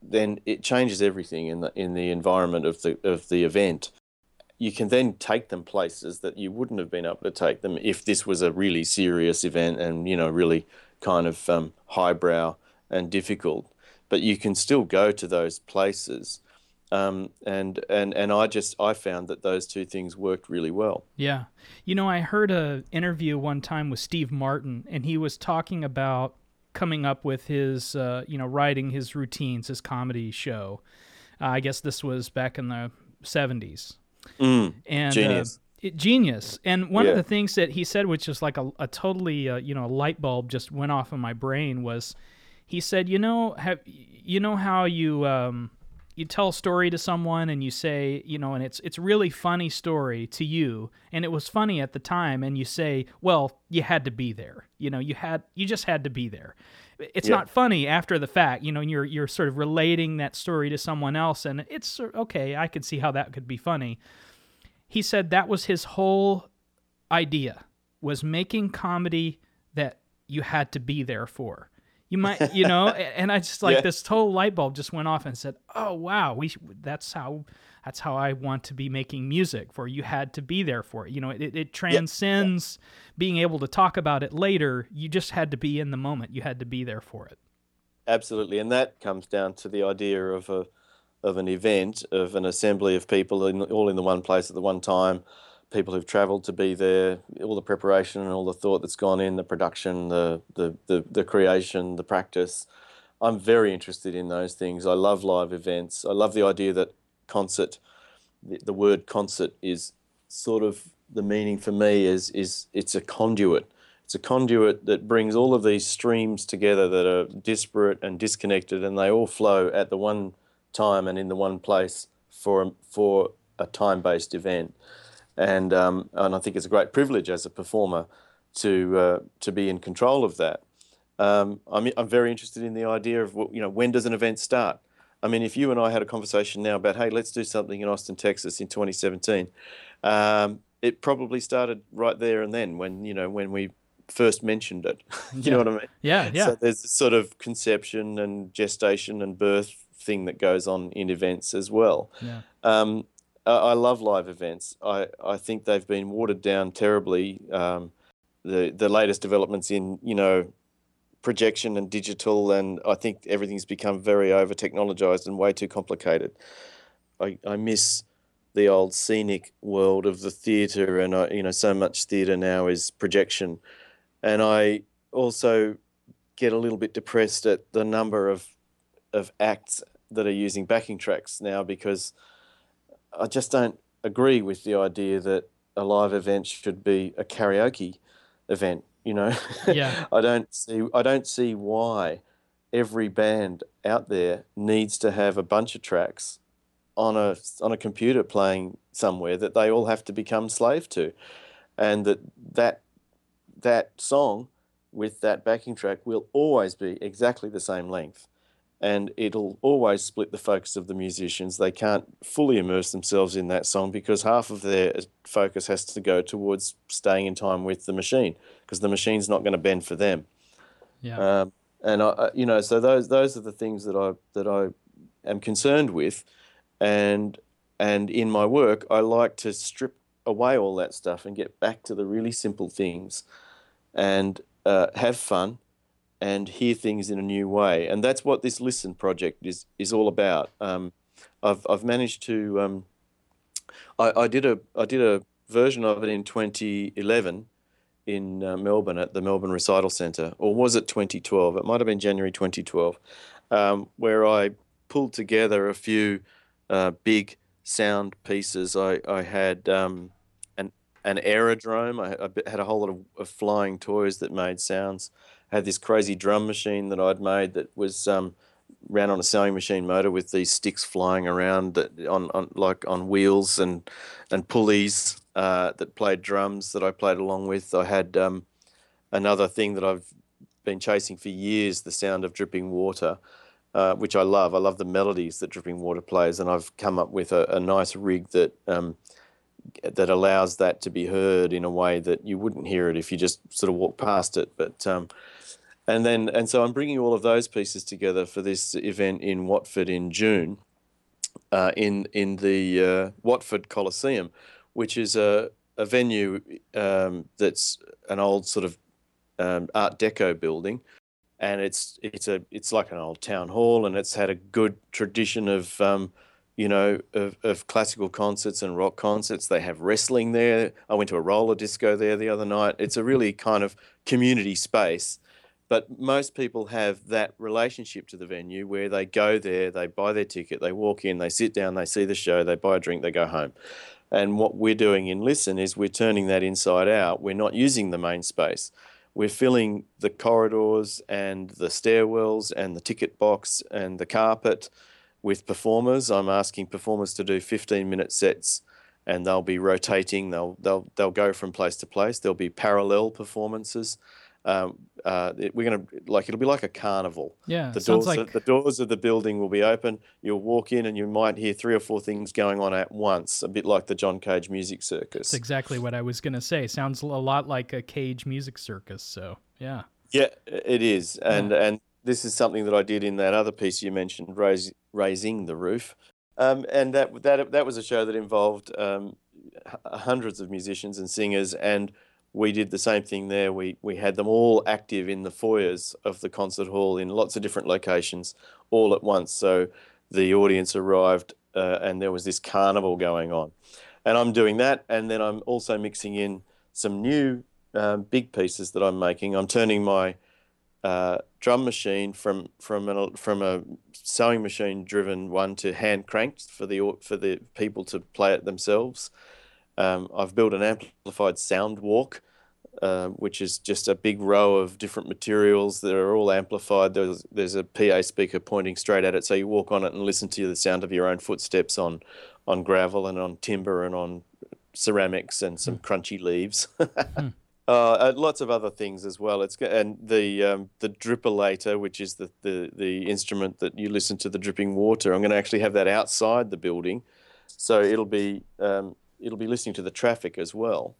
then it changes everything in the in the environment of the of the event. You can then take them places that you wouldn't have been able to take them if this was a really serious event and you know really kind of um, highbrow and difficult. But you can still go to those places. Um, and and and I just I found that those two things worked really well. Yeah, you know, I heard a interview one time with Steve Martin, and he was talking about coming up with his, uh, you know, writing his routines, his comedy show. Uh, I guess this was back in the 70s. Mm, and genius. Uh, it, genius. And one yeah. of the things that he said, which was like a, a totally, uh, you know, a light bulb just went off in my brain was he said, you know, have, you know how you, um, you tell a story to someone and you say, you know, and it's it's really funny story to you, and it was funny at the time, and you say, well, you had to be there. You know, you had you just had to be there. It's yeah. not funny after the fact, you know, and you're you're sort of relating that story to someone else, and it's okay. I could see how that could be funny. He said that was his whole idea was making comedy that you had to be there for you might you know and i just like yeah. this total light bulb just went off and said oh wow we that's how that's how i want to be making music for you had to be there for it you know it, it transcends yeah. being able to talk about it later you just had to be in the moment you had to be there for it absolutely and that comes down to the idea of a of an event of an assembly of people in, all in the one place at the one time people who've travelled to be there, all the preparation and all the thought that's gone in, the production, the, the, the, the, creation, the practice. I'm very interested in those things. I love live events. I love the idea that concert, the, the word concert is sort of the meaning for me is, is it's a conduit. It's a conduit that brings all of these streams together that are disparate and disconnected, and they all flow at the one time and in the one place for, for a time based event and um, and I think it's a great privilege as a performer to uh, to be in control of that. Um, I'm I'm very interested in the idea of you know when does an event start? I mean, if you and I had a conversation now about hey, let's do something in Austin, Texas in 2017, um, it probably started right there and then when you know when we first mentioned it. you yeah. know what I mean? Yeah, yeah. So there's this sort of conception and gestation and birth thing that goes on in events as well. Yeah. Um, I, love live events. I, I think they've been watered down terribly. Um, the the latest developments in you know projection and digital, and I think everything's become very over technologized and way too complicated. I, I miss the old scenic world of the theatre, and I, you know, so much theatre now is projection, and I also get a little bit depressed at the number of of acts that are using backing tracks now because I just don't agree with the idea that a live event should be a karaoke event. You know, Yeah. I don't see I don't see why every band out there needs to have a bunch of tracks on a on a computer playing somewhere that they all have to become slave to, and that that that song with that backing track will always be exactly the same length and it'll always split the focus of the musicians. They can't fully immerse themselves in that song because half of their focus has to go towards staying in time with the machine because the machine's not going to bend for them. Yeah. Um, and I, you know, so those those are the things that I that I am concerned with, and and in my work, I like to strip away all that stuff and get back to the really simple things, and uh, have fun, and hear things in a new way. And that's what this Listen project is is all about. Um, I've I've managed to. Um, I, I did a I did a version of it in 2011 in uh, Melbourne at the Melbourne Recital Centre, or was it 2012? It might have been January 2012, um, where I pulled together a few uh, big sound pieces. I I had um, an an aerodrome. I had a whole lot of, of flying toys that made sounds. Had this crazy drum machine that I'd made that was um, ran on a sewing machine motor with these sticks flying around that on, on like on wheels and and pulleys uh, that played drums that I played along with. I had um, another thing that I've been chasing for years, the sound of dripping water, uh, which I love. I love the melodies that dripping water plays, and I've come up with a, a nice rig that um, that allows that to be heard in a way that you wouldn't hear it if you just sort of walk past it. But um, and then and so I'm bringing all of those pieces together for this event in Watford in June, uh, in in the uh, Watford Colosseum, which is a a venue um, that's an old sort of um, Art Deco building, and it's it's a it's like an old town hall, and it's had a good tradition of um, you know of, of classical concerts and rock concerts. They have wrestling there. I went to a roller disco there the other night. It's a really kind of community space but most people have that relationship to the venue where they go there, they buy their ticket, they walk in, they sit down, they see the show, they buy a drink, they go home. And what we're doing in Listen is we're turning that inside out. We're not using the main space. We're filling the corridors and the stairwells and the ticket box and the carpet with performers. I'm asking performers to do 15 minute sets and they'll be rotating. They'll, they'll, they'll go from place to place. There'll be parallel performances um, uh, it- we're going to like it'll be like a carnival. Yeah, The doors, like- of, the doors of the building will be open. You'll walk in and you might hear three or four things going on at once, a bit like the John Cage Music Circus. That's exactly what I was going to say. Sounds a lot like a cage music circus. So, yeah. Yeah, it is, and and this is something that I did in that other piece you mentioned, raise, raising the roof, um, and that that that was a show that involved um, hundreds of musicians and singers, and we did the same thing there. We we had them all active in the foyers of the concert hall in lots of different locations, all at once. So the audience arrived, uh, and there was this carnival going on, and I'm doing that, and then I'm also mixing in some new um, big pieces that I'm making. I'm turning my uh, drum machine from from an, from a sewing machine driven one to hand cranked for the for the people to play it themselves. Um, I've built an amplified sound walk, uh, which is just a big row of different materials that are all amplified. There's there's a PA speaker pointing straight at it, so you walk on it and listen to the sound of your own footsteps on on gravel and on timber and on ceramics and some crunchy leaves. Uh, lots of other things as well. It's and the um, the drippolator, which is the, the the instrument that you listen to the dripping water. I'm going to actually have that outside the building, so it'll be um, it'll be listening to the traffic as well.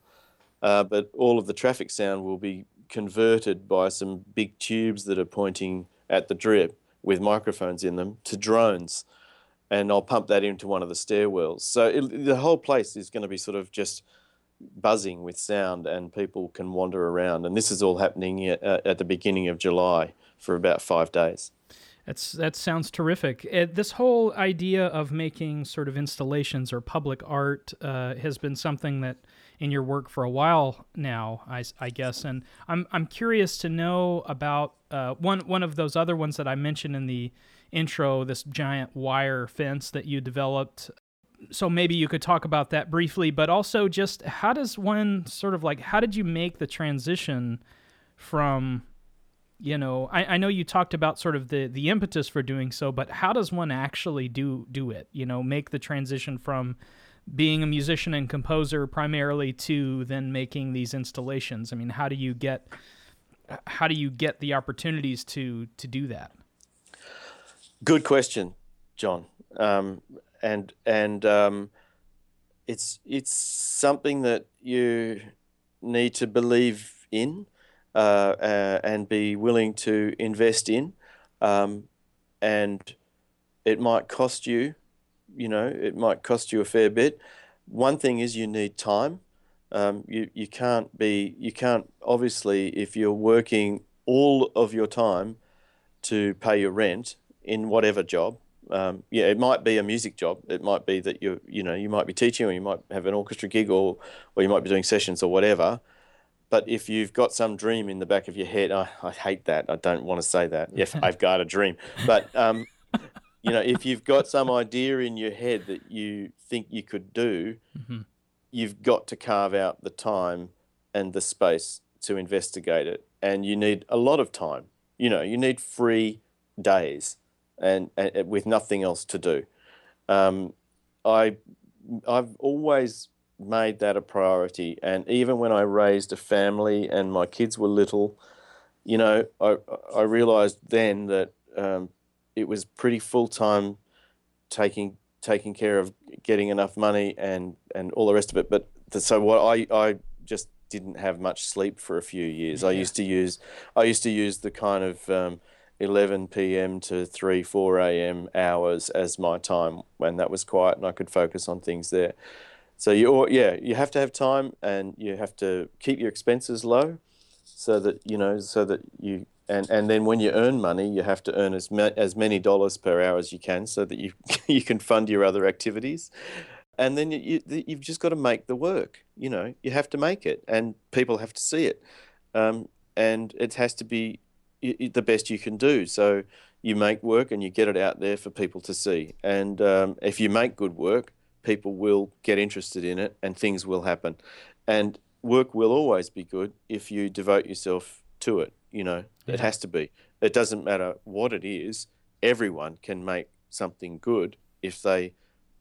Uh, but all of the traffic sound will be converted by some big tubes that are pointing at the drip with microphones in them to drones, and I'll pump that into one of the stairwells. So it, the whole place is going to be sort of just buzzing with sound and people can wander around. And this is all happening at, uh, at the beginning of July for about five days. That's that sounds terrific. It, this whole idea of making sort of installations or public art uh, has been something that in your work for a while now, I, I guess. And I'm I'm curious to know about uh, one one of those other ones that I mentioned in the intro, this giant wire fence that you developed so maybe you could talk about that briefly, but also just how does one sort of like how did you make the transition from you know I, I know you talked about sort of the the impetus for doing so, but how does one actually do do it? You know, make the transition from being a musician and composer primarily to then making these installations. I mean, how do you get how do you get the opportunities to to do that? Good question, John. Um, and and um, it's it's something that you need to believe in and be willing to invest in, um, and it might cost you, you know, it might cost you a fair bit. One thing is you need time. Um, you you can't be you can't obviously if you're working all of your time to pay your rent in whatever job um, yeah, it might be a music job. It might be that you you know you might be teaching, or you might have an orchestra gig, or or you might be doing sessions or whatever. But if you've got some dream in the back of your head, I, I hate that. I don't want to say that. If I've got a dream, but um, you know, if you've got some idea in your head that you think you could do, mm-hmm. you've got to carve out the time and the space to investigate it, and you need a lot of time. You know, you need free days and, and with nothing else to do. Um, I I've always made that a priority, and even when I raised a family and my kids were little, you know, I I realised then that um, it was pretty full time, taking taking care of getting enough money and and all the rest of it. But the, so what I I just didn't have much sleep for a few years. Yeah. I used to use I used to use the kind of um, 11 p.m. to 3, 4 a.m. hours as my time when that was quiet and I could focus on things there. So you, yeah, you have to have time and you have to keep your expenses low, so that you know, so that you and and then when you earn money, you have to earn as ma- as many dollars per hour as you can, so that you you can fund your other activities. And then you, you you've just got to make the work. You know, you have to make it, and people have to see it, um, and it has to be the best you can do. So you make work and you get it out there for people to see. And um, if you make good work, people will get interested in it and things will happen. And work will always be good if you devote yourself to it. You know, yeah. it has to be. It doesn't matter what it is, everyone can make something good if they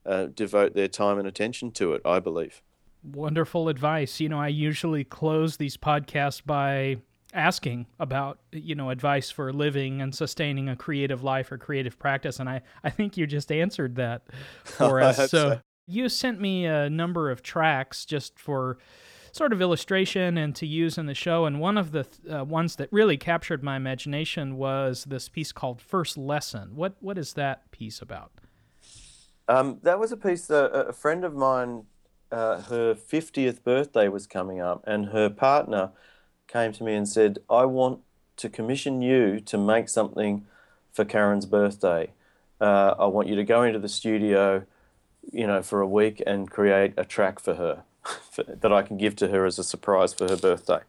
uh, devote their time and attention to it, I believe. Wonderful advice. You know, I usually close these podcasts by asking about you know advice for living and sustaining a creative life or creative practice and i i think you just answered that for us so, so you sent me a number of tracks just for sort of illustration and to use in the show and one of the uh, ones that really captured my imagination was this piece called first lesson what what is that piece about um, that was a piece that a friend of mine uh, her 50th birthday was coming up and her partner came to me and said, I want to commission you to make something for Karen's birthday. Uh, I want you to go into the studio, you know, for a week and create a track for her for, that I can give to her as a surprise for her birthday.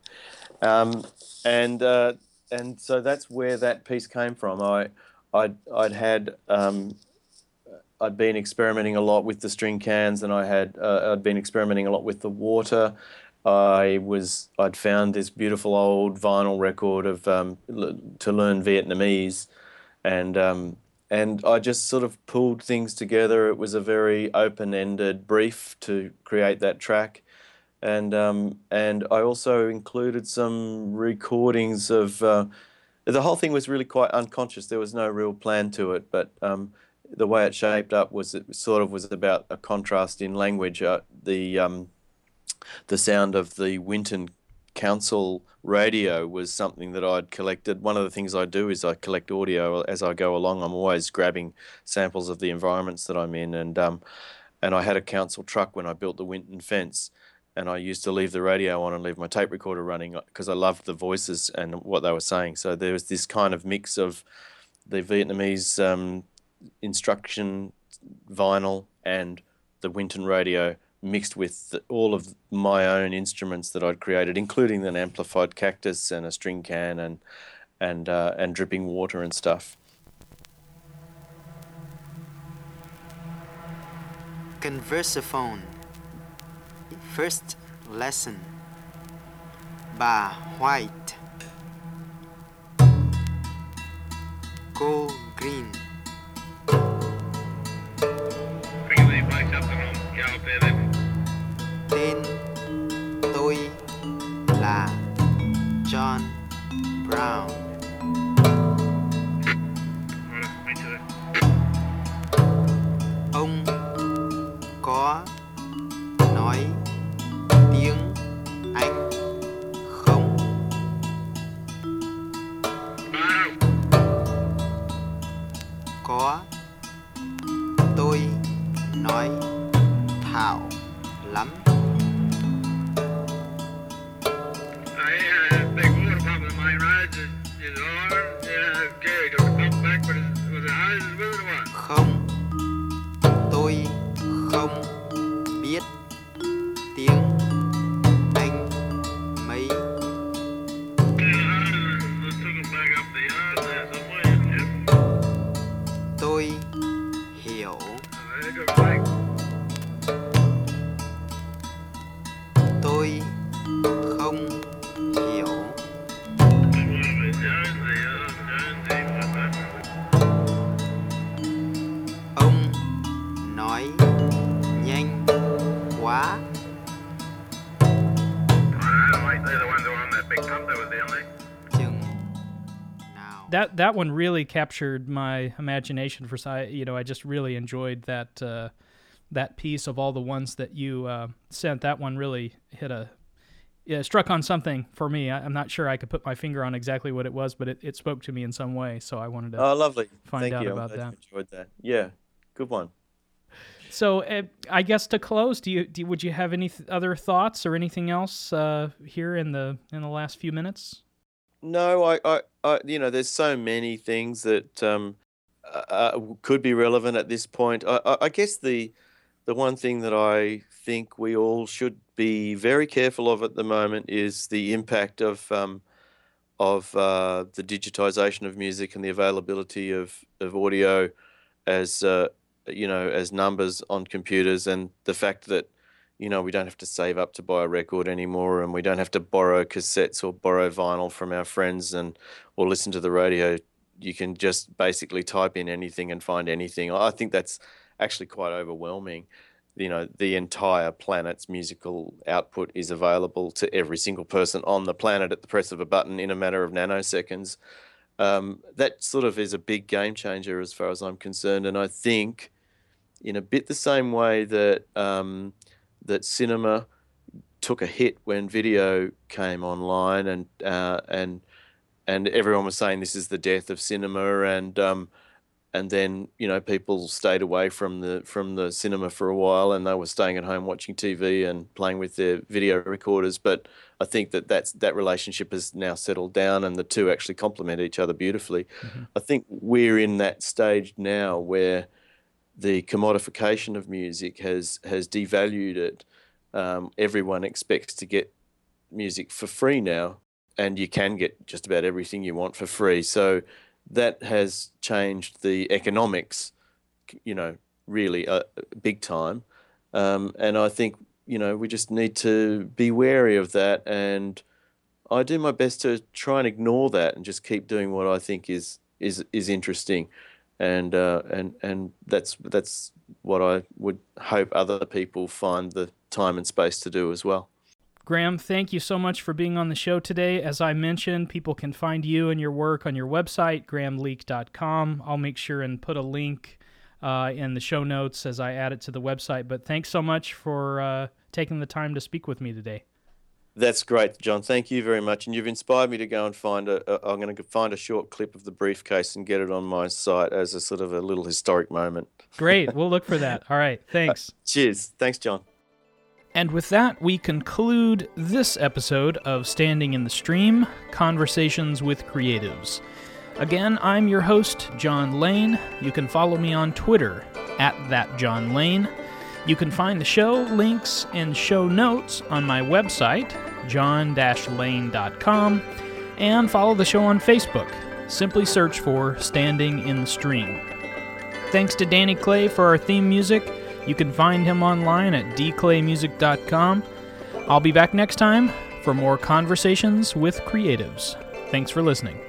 Um, and uh, and so that's where that piece came from. I I'd, I'd had um, I'd been experimenting a lot with the string cans, and I had uh, I'd been experimenting a lot with the water, I was I'd found this beautiful old vinyl record of um, to learn Vietnamese, and um, and I just sort of pulled things together. It was a very open-ended brief to create that track, and um, and I also included some recordings of. Uh, the whole thing was really quite unconscious. There was no real plan to it, but um, the way it shaped up was it sort of was about a contrast in language. Uh, the um, the sound of the Winton Council radio was something that I'd collected. One of the things I do is I collect audio as I go along. I'm always grabbing samples of the environments that I'm in, and um, and I had a council truck when I built the Winton fence, and I used to leave the radio on and leave my tape recorder running because I loved the voices and what they were saying. So there was this kind of mix of the Vietnamese um, instruction vinyl and the Winton radio mixed with all of my own instruments that I'd created, including an amplified cactus and a string can and and uh, and dripping water and stuff. Conversaphone First lesson. Bà White. Go Green Tên tôi là John Brown. That that one really captured my imagination for you know I just really enjoyed that uh, that piece of all the ones that you uh, sent. That one really hit a yeah, struck on something for me. I, I'm not sure I could put my finger on exactly what it was, but it, it spoke to me in some way. So I wanted to. Oh, lovely. Find Thank out you. About that. enjoyed that. Yeah, good one. So uh, I guess to close, do you, do would you have any th- other thoughts or anything else uh, here in the in the last few minutes? No, I, I, I, you know, there's so many things that um, uh, uh, could be relevant at this point. I, I, I guess the, the one thing that I think we all should be very careful of at the moment is the impact of, um, of uh, the digitization of music and the availability of, of audio as, uh, you know, as numbers on computers, and the fact that you know, we don't have to save up to buy a record anymore, and we don't have to borrow cassettes or borrow vinyl from our friends and or listen to the radio. You can just basically type in anything and find anything. I think that's actually quite overwhelming. You know, the entire planet's musical output is available to every single person on the planet at the press of a button in a matter of nanoseconds. Um, that sort of is a big game changer as far as I'm concerned, and I think in a bit the same way that um, that cinema took a hit when video came online, and uh, and and everyone was saying this is the death of cinema, and um, and then you know people stayed away from the from the cinema for a while, and they were staying at home watching TV and playing with their video recorders. But I think that that's that relationship has now settled down, and the two actually complement each other beautifully. I think we're in that stage now where the commodification of music has has devalued it. Um, everyone expects to get music for free now, and you can get just about everything you want for free. So that has changed the economics, you know, really uh, big time. Um, and I think you know we just need to be wary of that. And I do my best to try and ignore that and just keep doing what I think is is is interesting and uh, and and that's that's what I would hope other people find the time and space to do as well. Graeme, thank you so much for being on the show today. As I mentioned, people can find you and your work on your website, graemeleak.com. I'll make sure and put a link uh, in the show notes as I add it to the website. But thanks so much for uh, taking the time to speak with me today. That's great, John. Thank you very much. And you've inspired me to go and find a. a I'm going to find a short clip of the briefcase and get it on my site as a sort of a little historic moment. Great. We'll look for that. All right. Thanks. Cheers. Thanks, John. And with that, we conclude this episode of Standing in the Stream Conversations with Creatives. Again, I'm your host, John Lane. You can follow me on Twitter at that John Lane. You can find the show links and show notes on my website, john-lane.com, and follow the show on Facebook. Simply search for Standing in the Stream. Thanks to Danny Clay for our theme music. You can find him online at dclaymusic.com. I'll be back next time for more conversations with creatives. Thanks for listening.